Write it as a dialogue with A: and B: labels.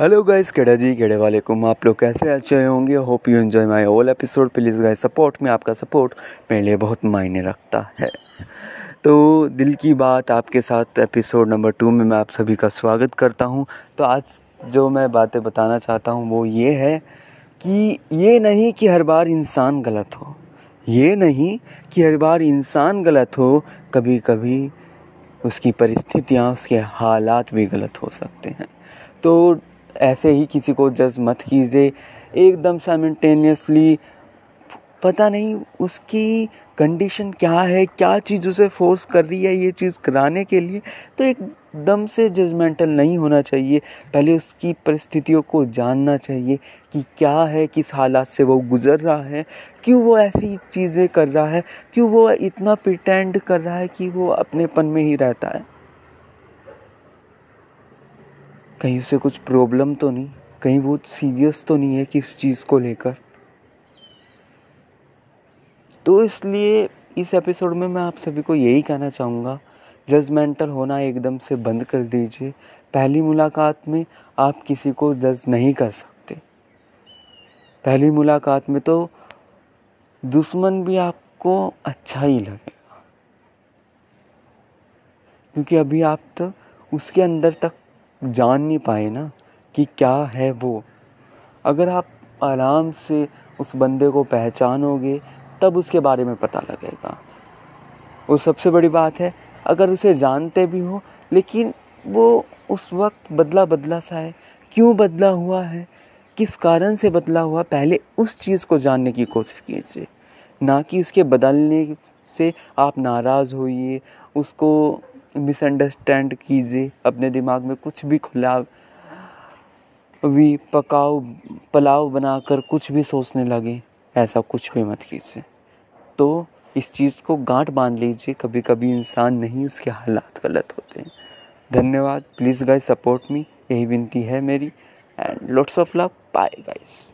A: Hello guys केड़ा जी, केड़े वाले कुम, आप लोग कैसे अच्छे होंगे? Hope you enjoy my all episode please guys support में आपका सपोर्ट मेरे लिए बहुत मायने रखता है। तो दिल की बात आपके साथ एपिसोड नंबर टू में मैं आप सभी का स्वागत करता हूँ। तो आज जो मैं बातें बताना चाहता हूँ वो ये है कि ये नहीं कि हर बार इंसान गलत हो। ये नहीं कि हर बार इंसान गलत हो कभी कभी उसकी परिस्थितियाँ, उसके हालात भी गलत हो सकते हैं। तो ऐसे ही किसी को जज मत कीजिए। एकदम साइमल्टेनियसली पता नहीं उसकी कंडीशन क्या है, क्या चीज़ उसे फोर्स कर रही है ये चीज़ कराने के लिए तो एकदम से जजमेंटल नहीं होना चाहिए। पहले उसकी परिस्थितियों को जानना चाहिए कि क्या है, किस हालात से वो गुज़र रहा है, क्यों वो ऐसी चीज़ें कर रहा है, क्यों वो इतना प्रिटेंड कर रहा है कि वो अपनेपन में ही रहता है। कहीं उसे कुछ प्रॉब्लम तो नहीं, कहीं वो सीरियस तो नहीं है किस चीज़ को लेकर। तो इसलिए इस एपिसोड में मैं आप सभी को यही कहना चाहूँगा जजमेंटल होना एकदम से बंद कर दीजिए। पहली मुलाकात में आप किसी को जज नहीं कर सकते। पहली मुलाकात में तो दुश्मन भी आपको अच्छा ही लगेगा। क्योंकि अभी आप तो उसके अंदर तक जान नहीं पाए ना कि क्या है वो। अगर आप आराम से उस बंदे को पहचानोगे, तब उसके बारे में पता लगेगा। और सबसे बड़ी बात है, अगर उसे जानते भी हो, लेकिन वो उस वक्त बदला बदला सा है। क्यों बदला हुआ है? किस कारण से बदला हुआ? पहले उस चीज़ को जानने की कोशिश कीजिए। ना कि उसके बदलने से आप नाराज़ होइए, उसको मिसअंडरस्टैंड कीजिए, अपने दिमाग में कुछ भी खुला भी पकाओ, पुलाव बनाकर कुछ भी सोचने लगे, ऐसा कुछ भी मत कीजिए। तो इस चीज़ को गांठ बाँध लीजिए कभी कभी इंसान नहीं उसके हालात गलत होते हैं। धन्यवाद, प्लीज़ गाइस सपोर्ट मी, यही विनती है मेरी, and lots of love bye guys